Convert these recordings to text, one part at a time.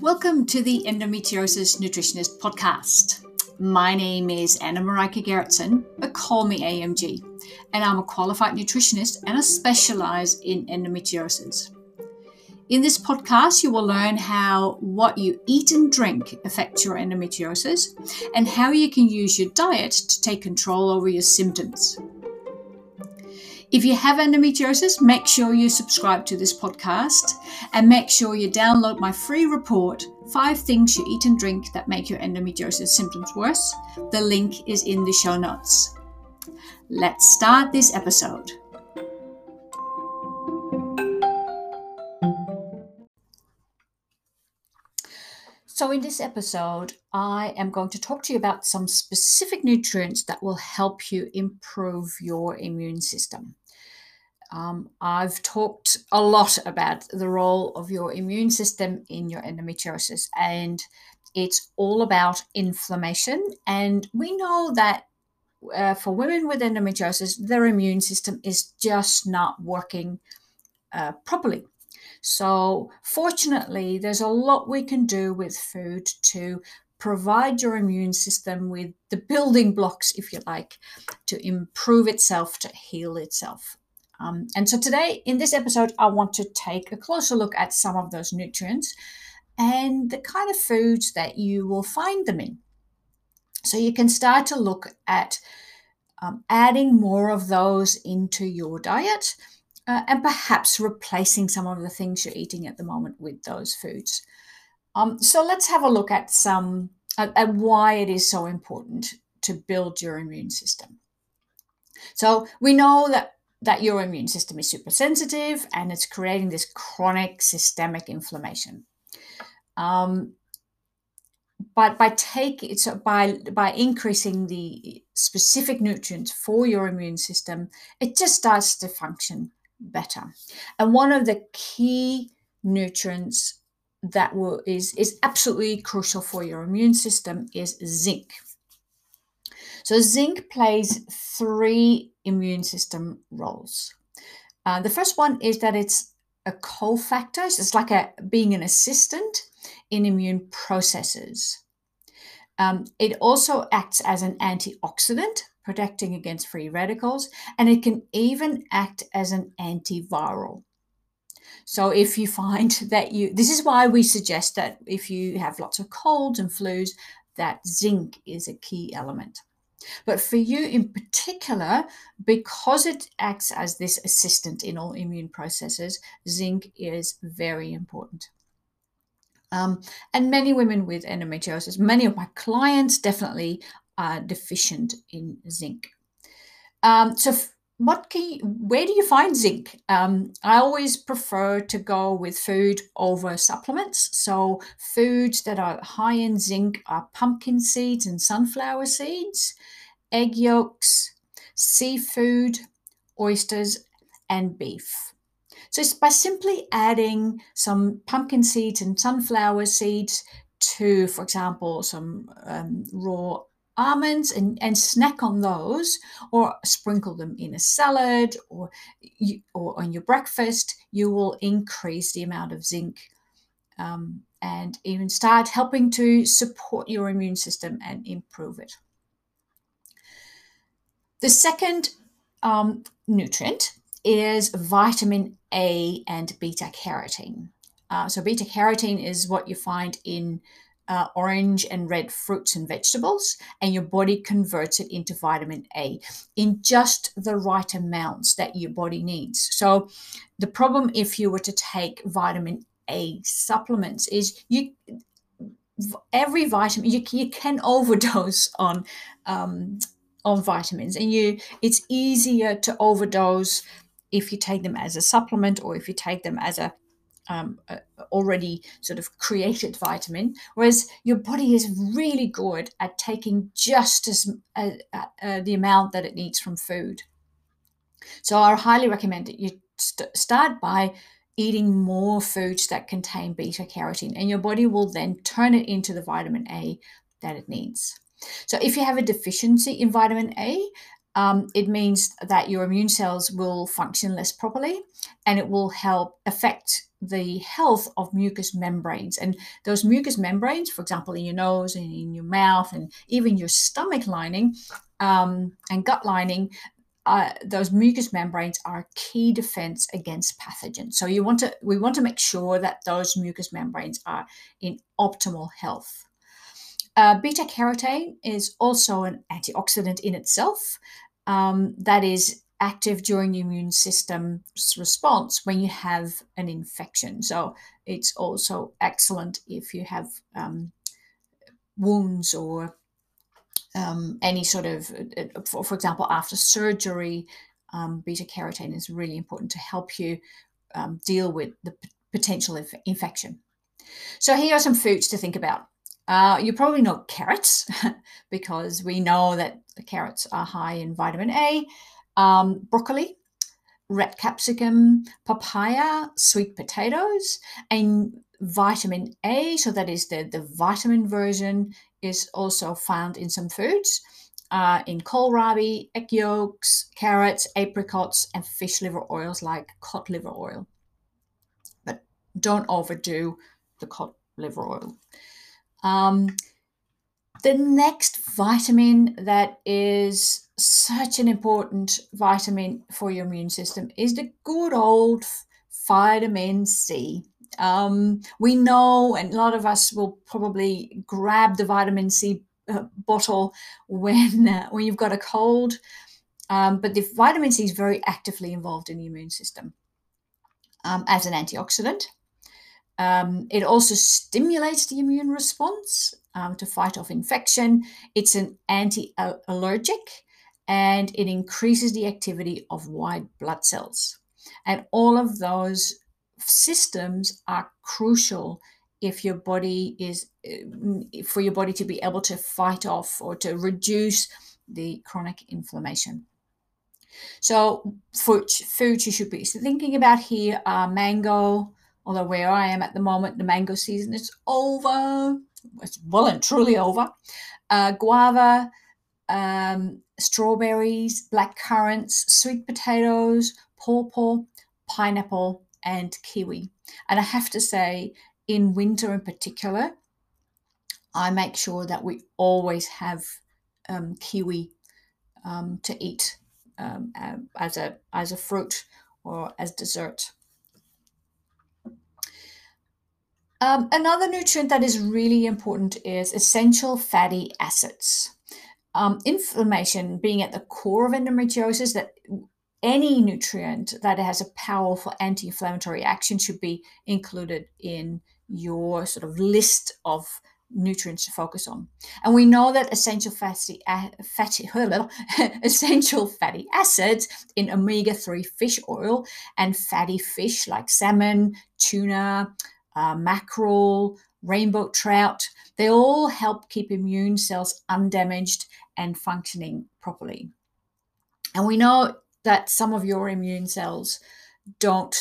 Welcome to the Endometriosis Nutritionist Podcast. My name is Anna Marika Gerritsen, but call me AMG, and I'm a qualified nutritionist and I specialize in endometriosis. In this podcast, you will learn how what you eat and drink affects your endometriosis and how you can use your diet to take control over your symptoms. If you have endometriosis, make sure you subscribe to this podcast and make sure you download my free report, Five Things You Eat and Drink That Make Your Endometriosis Symptoms Worse. The link is in the show notes. Let's start this episode. So, in this episode, I am going to talk to you about some specific nutrients that will help you improve your immune system. Um, I've talked a lot about the role of your immune system in your endometriosis, and it's all about inflammation. And we know that uh, for women with endometriosis, their immune system is just not working uh, properly. So, fortunately, there's a lot we can do with food to provide your immune system with the building blocks, if you like, to improve itself, to heal itself. Um, and so today, in this episode, I want to take a closer look at some of those nutrients and the kind of foods that you will find them in. So you can start to look at um, adding more of those into your diet uh, and perhaps replacing some of the things you're eating at the moment with those foods. Um, so let's have a look at some at, at why it is so important to build your immune system. So we know that that your immune system is super sensitive and it's creating this chronic systemic inflammation. Um, but by taking so by by increasing the specific nutrients for your immune system, it just starts to function better. And one of the key nutrients that will is is absolutely crucial for your immune system is zinc. So zinc plays three immune system roles. Uh, the first one is that it's a cofactor. So it's like a being an assistant in immune processes. Um, it also acts as an antioxidant, protecting against free radicals, and it can even act as an antiviral. So if you find that you, this is why we suggest that if you have lots of colds and flus, that zinc is a key element. But for you in particular, because it acts as this assistant in all immune processes, zinc is very important. Um, and many women with endometriosis, many of my clients definitely are deficient in zinc. Um, so, what can you, where do you find zinc? Um, I always prefer to go with food over supplements. So, foods that are high in zinc are pumpkin seeds and sunflower seeds egg yolks, seafood, oysters, and beef. So it's by simply adding some pumpkin seeds and sunflower seeds to, for example, some um, raw almonds and, and snack on those or sprinkle them in a salad or, you, or on your breakfast, you will increase the amount of zinc um, and even start helping to support your immune system and improve it. The second um, nutrient is vitamin A and beta carotene. Uh, so, beta carotene is what you find in uh, orange and red fruits and vegetables, and your body converts it into vitamin A in just the right amounts that your body needs. So, the problem if you were to take vitamin A supplements is you every vitamin you, you can overdose on um, on vitamins and you it's easier to overdose if you take them as a supplement or if you take them as a, um, a already sort of created vitamin whereas your body is really good at taking just as uh, uh, uh, the amount that it needs from food. So i highly recommend that you st- start by eating more foods that contain beta carotene and your body will then turn it into the vitamin a that it needs. So if you have a deficiency in vitamin A, um, it means that your immune cells will function less properly and it will help affect the health of mucous membranes. And those mucous membranes, for example, in your nose and in your mouth and even your stomach lining um, and gut lining, uh, those mucous membranes are key defense against pathogens. So you want to we want to make sure that those mucous membranes are in optimal health. Uh, beta carotene is also an antioxidant in itself um, that is active during the immune system's response when you have an infection. So it's also excellent if you have um, wounds or um, any sort of, uh, for, for example, after surgery, um, beta carotene is really important to help you um, deal with the p- potential inf- infection. So here are some foods to think about. Uh, you probably know carrots because we know that the carrots are high in vitamin A, um, broccoli, red capsicum, papaya, sweet potatoes, and vitamin A. So that is the, the vitamin version is also found in some foods. Uh, in kohlrabi, egg yolks, carrots, apricots, and fish liver oils like cod liver oil. But don't overdo the cod liver oil. Um, the next vitamin that is such an important vitamin for your immune system is the good old vitamin C. Um, we know, and a lot of us will probably grab the vitamin C uh, bottle when uh, when you've got a cold. Um, but the vitamin C is very actively involved in the immune system um, as an antioxidant. Um, it also stimulates the immune response um, to fight off infection. It's an anti allergic and it increases the activity of white blood cells. And all of those systems are crucial if your body is uh, for your body to be able to fight off or to reduce the chronic inflammation. So, food, foods you should be thinking about here are mango, Although where I am at the moment, the mango season is over. It's well and truly over. Uh, guava, um, strawberries, black currants, sweet potatoes, pawpaw, pineapple, and kiwi. And I have to say, in winter in particular, I make sure that we always have um, kiwi um, to eat um, as a as a fruit or as dessert. Um, another nutrient that is really important is essential fatty acids. Um, inflammation being at the core of endometriosis, that any nutrient that has a powerful anti inflammatory action should be included in your sort of list of nutrients to focus on. And we know that essential fatty, fatty essential fatty acids in omega-3 fish oil and fatty fish like salmon, tuna, uh, mackerel, rainbow trout, they all help keep immune cells undamaged and functioning properly. And we know that some of your immune cells don't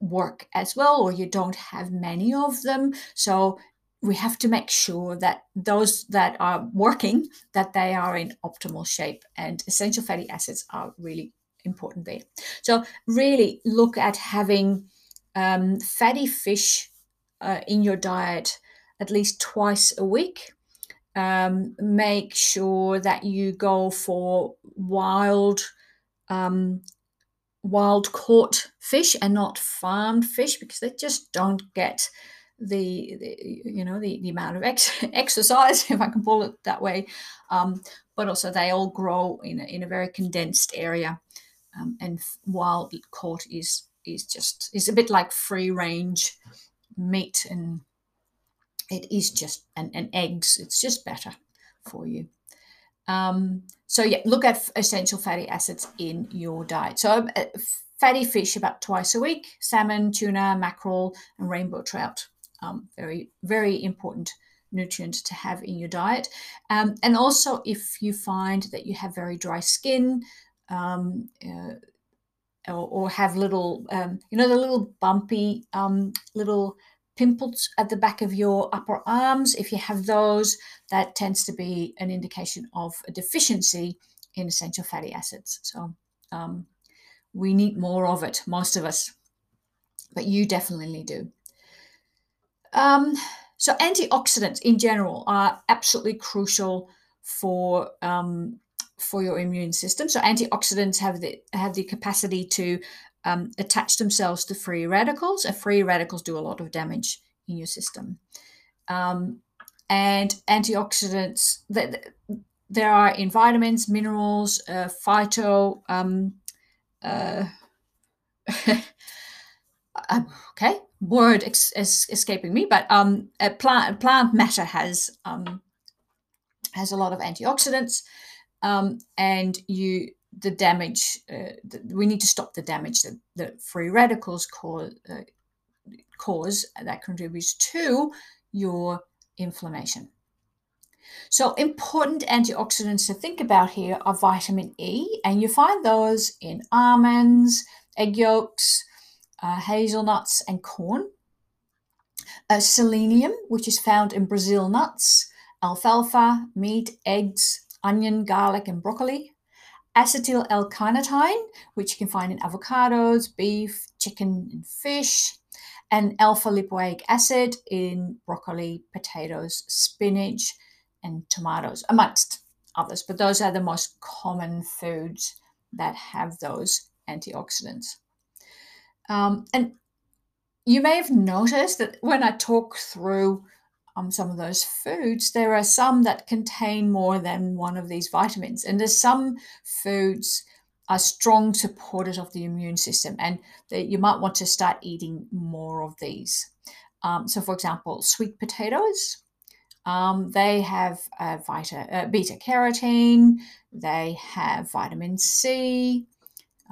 work as well, or you don't have many of them. So we have to make sure that those that are working that they are in optimal shape and essential fatty acids are really important there so really look at having um, fatty fish uh, in your diet at least twice a week. Um, make sure that you go for wild, um, wild caught fish and not farmed fish because they just don't get the, the you know the, the amount of ex- exercise if I can call it that way. Um, but also they all grow in a, in a very condensed area, um, and wild caught is is just is a bit like free range meat and it is just and, and eggs it's just better for you. Um, so yeah look at essential fatty acids in your diet. So uh, fatty fish about twice a week salmon tuna mackerel and rainbow trout. Um, very very important nutrient to have in your diet. Um, and also if you find that you have very dry skin um, uh, or, or have little, um, you know, the little bumpy um, little pimples at the back of your upper arms. If you have those, that tends to be an indication of a deficiency in essential fatty acids. So um, we need more of it, most of us, but you definitely do. Um, so antioxidants in general are absolutely crucial for um, for your immune system. So antioxidants have the have the capacity to um, attach themselves to free radicals, and free radicals do a lot of damage in your system. Um, and antioxidants that there are in vitamins, minerals, uh, phyto. Um, uh, um, okay, word ex- es- escaping me, but um, plant plant matter has um, has a lot of antioxidants, um, and you the damage uh, the, we need to stop the damage that, that free radicals cause uh, cause that contributes to your inflammation. So, important antioxidants to think about here are vitamin E, and you find those in almonds, egg yolks, uh, hazelnuts, and corn. Uh, selenium, which is found in Brazil nuts, alfalfa, meat, eggs, onion, garlic, and broccoli. Acetyl L-carnitine, which you can find in avocados, beef, chicken, and fish and alpha lipoic acid in broccoli, potatoes, spinach, and tomatoes, amongst others. But those are the most common foods that have those antioxidants. Um, and you may have noticed that when I talk through um, some of those foods, there are some that contain more than one of these vitamins. And there's some foods are strong supporters of the immune system, and you might want to start eating more of these. Um, so, for example, sweet potatoes, um, they have uh, vita, uh, beta carotene, they have vitamin C.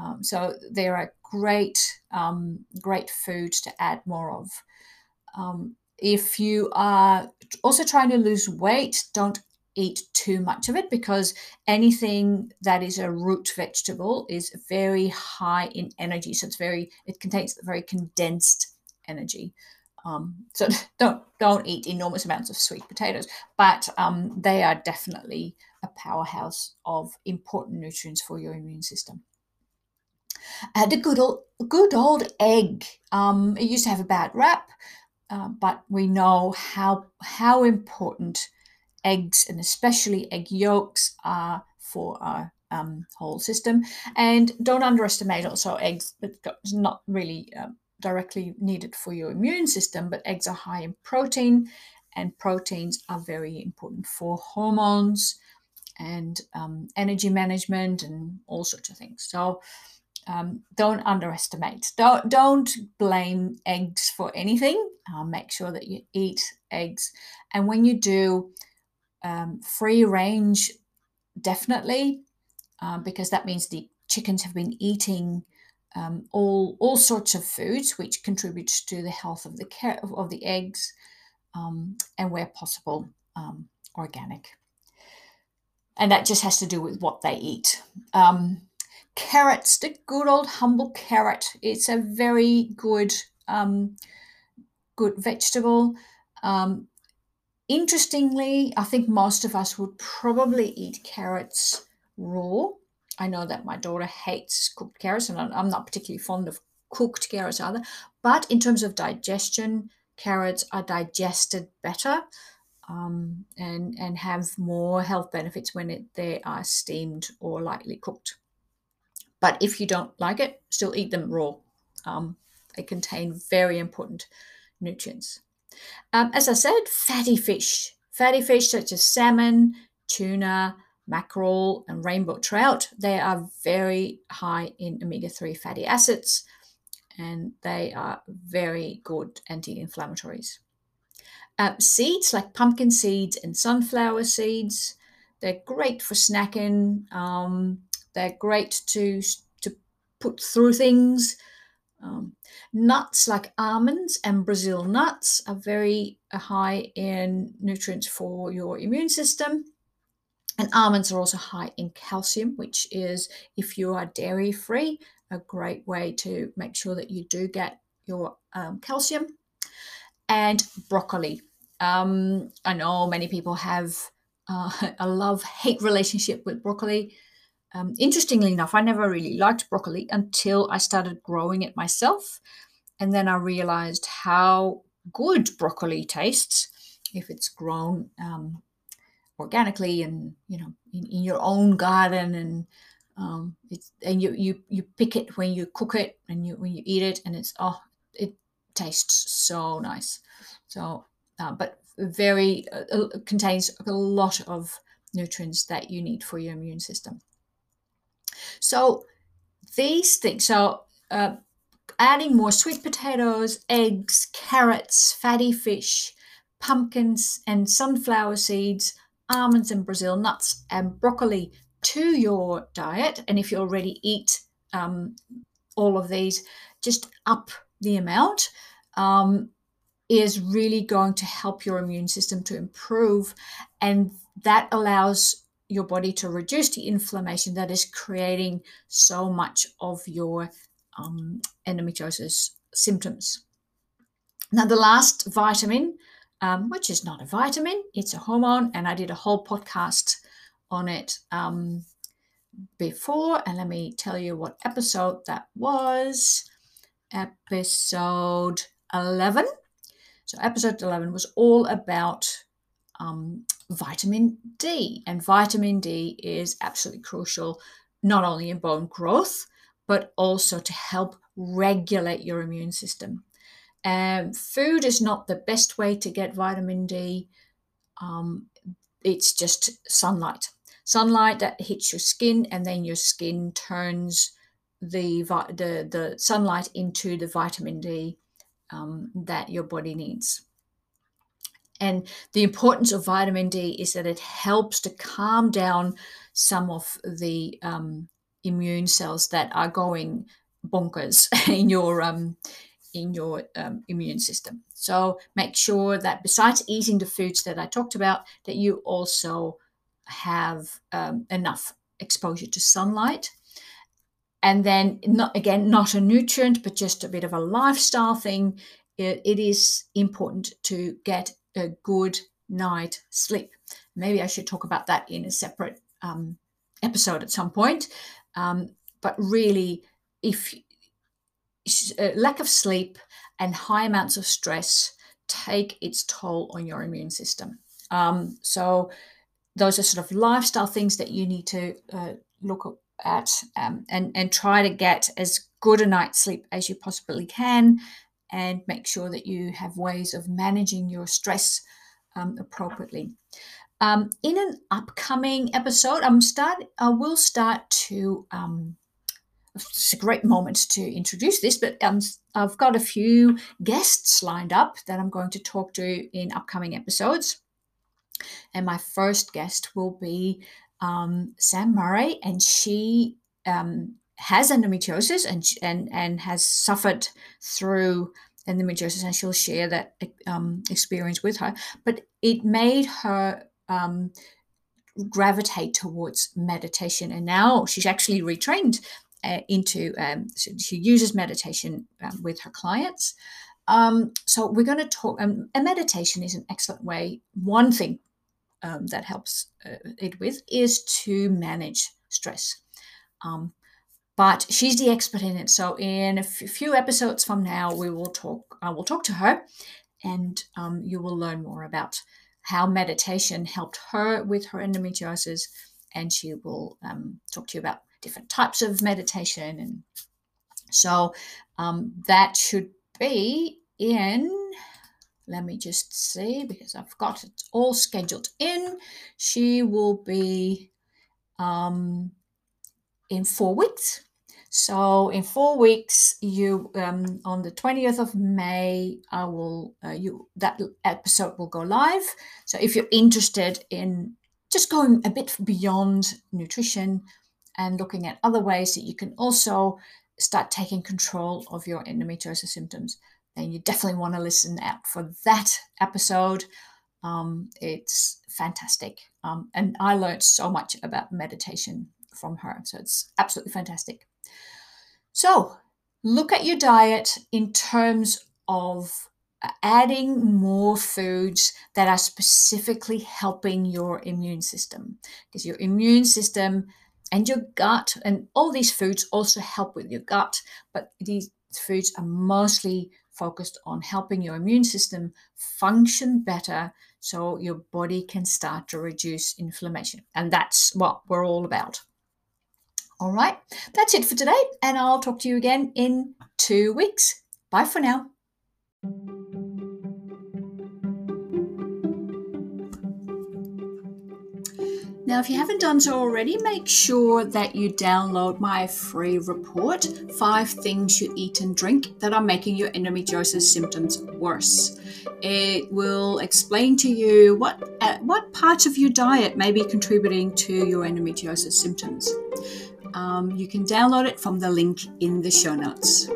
Um, so they're a great, um, great food to add more of. If you are also trying to lose weight, don't eat too much of it because anything that is a root vegetable is very high in energy. So it's very, it contains very condensed energy. Um, so don't don't eat enormous amounts of sweet potatoes, but um, they are definitely a powerhouse of important nutrients for your immune system. Uh, the good old good old egg. Um, it used to have a bad rap, uh, but we know how how important eggs and especially egg yolks are for our um, whole system. And don't underestimate also eggs. It's not really um, directly needed for your immune system, but eggs are high in protein, and proteins are very important for hormones and um, energy management and all sorts of things. So um, don't underestimate. Don't don't blame eggs for anything. Uh, make sure that you eat eggs, and when you do, um, free range definitely, uh, because that means the chickens have been eating um, all all sorts of foods, which contributes to the health of the of the eggs, um, and where possible, um, organic. And that just has to do with what they eat. Um, carrots, the good old humble carrot. It's a very good um, good vegetable. Um, interestingly, I think most of us would probably eat carrots raw I know that my daughter hates cooked carrots, and I'm not particularly fond of cooked carrots either. But in terms of digestion, carrots are digested better um, and and have more health benefits when it, they are steamed or lightly cooked. But if you don't like it, still eat them raw. Um, they contain very important nutrients. Um, as I said, fatty fish, fatty fish such as salmon, tuna, mackerel, and rainbow trout, they are very high in omega 3 fatty acids and they are very good anti inflammatories. Uh, seeds like pumpkin seeds and sunflower seeds, they're great for snacking. Um, they're great to, to put through things. Um, nuts like almonds and Brazil nuts are very high in nutrients for your immune system. And almonds are also high in calcium, which is, if you are dairy free, a great way to make sure that you do get your um, calcium. And broccoli. Um, I know many people have uh, a love hate relationship with broccoli. Um, interestingly enough, I never really liked broccoli until I started growing it myself. And then I realized how good broccoli tastes if it's grown um, organically and you know in, in your own garden and um, it's and you you you pick it when you cook it and you when you eat it and it's oh it tastes so nice so uh, but very uh, uh, contains a lot of nutrients that you need for your immune system so these things so uh, adding more sweet potatoes eggs carrots fatty fish pumpkins and sunflower seeds almonds and brazil nuts and broccoli to your diet. And if you already eat um, all of these, just up the amount um, is really going to help your immune system to improve. And that allows your body to reduce the inflammation that is creating so much of your um, endometriosis symptoms. Now, the last vitamin, um, which is not a vitamin, it's a hormone, and I did a whole podcast on it um, before. And let me tell you what episode that was. Episode 11. So, episode 11 was all about um, vitamin D. And vitamin D is absolutely crucial, not only in bone growth, but also to help regulate your immune system. Um, food is not the best way to get vitamin D. Um, it's just sunlight sunlight that hits your skin and then your skin turns the the, the sunlight into the vitamin D um, that your body needs. And the importance of vitamin D is that it helps to calm down some of the um, immune cells that are going bonkers in your um, in your um, immune system. So make sure that besides eating the foods that I talked about, that you also have um, enough exposure to sunlight. And then, not again, not a nutrient, but just a bit of a lifestyle thing. it, it is important to get a good night sleep. Maybe I should talk about that in a separate um, episode at some point. Um, but really, if uh, lack of sleep and high amounts of stress take its toll on your immune system. Um, so those are sort of lifestyle things that you need to uh, look at um, and and try to get as good a night's sleep as you possibly can and make sure that you have ways of managing your stress um, appropriately um, in an upcoming episode i'm start i will start to um, it's a great moment to introduce this, but um, I've got a few guests lined up that I'm going to talk to in upcoming episodes. And my first guest will be um, Sam Murray, and she um, has endometriosis and, and, and has suffered through endometriosis, and she'll share that um, experience with her. But it made her um, gravitate towards meditation, and now she's actually retrained uh, into um, so she uses meditation um, with her clients. Um, so we're going to talk. Um, and meditation is an excellent way. One thing um, that helps uh, it with is to manage stress. Um, but she's the expert in it. So in a few episodes from now, we will talk. I will talk to her, and um, you will learn more about how meditation helped her with her endometriosis, and she will um, talk to you about different types of meditation. And so um, that should be in let me just see because I've got it all scheduled in. She will be um, in four weeks. So in four weeks, you um, on the twentieth of May, I will uh, you that episode will go live. So if you're interested in just going a bit beyond nutrition and looking at other ways that you can also start taking control of your endometriosis symptoms, then you definitely want to listen out for that episode. Um, it's fantastic. Um, and I learned so much about meditation from her. So it's absolutely fantastic. So look at your diet in terms of uh, adding more foods that are specifically helping your immune system because your immune system and your gut. And all these foods also help with your gut, but these foods are mostly focused on helping your immune system function better so your body can start to reduce inflammation. And that's what we're all about. All right, that's it for today, and I'll talk to you again in two weeks. Bye for now. Now, if you haven't done so already, make sure that you download my free report Five Things You Eat and Drink That Are Making Your Endometriosis Symptoms Worse. It will explain to you what, uh, what parts of your diet may be contributing to your endometriosis symptoms. Um, you can download it from the link in the show notes.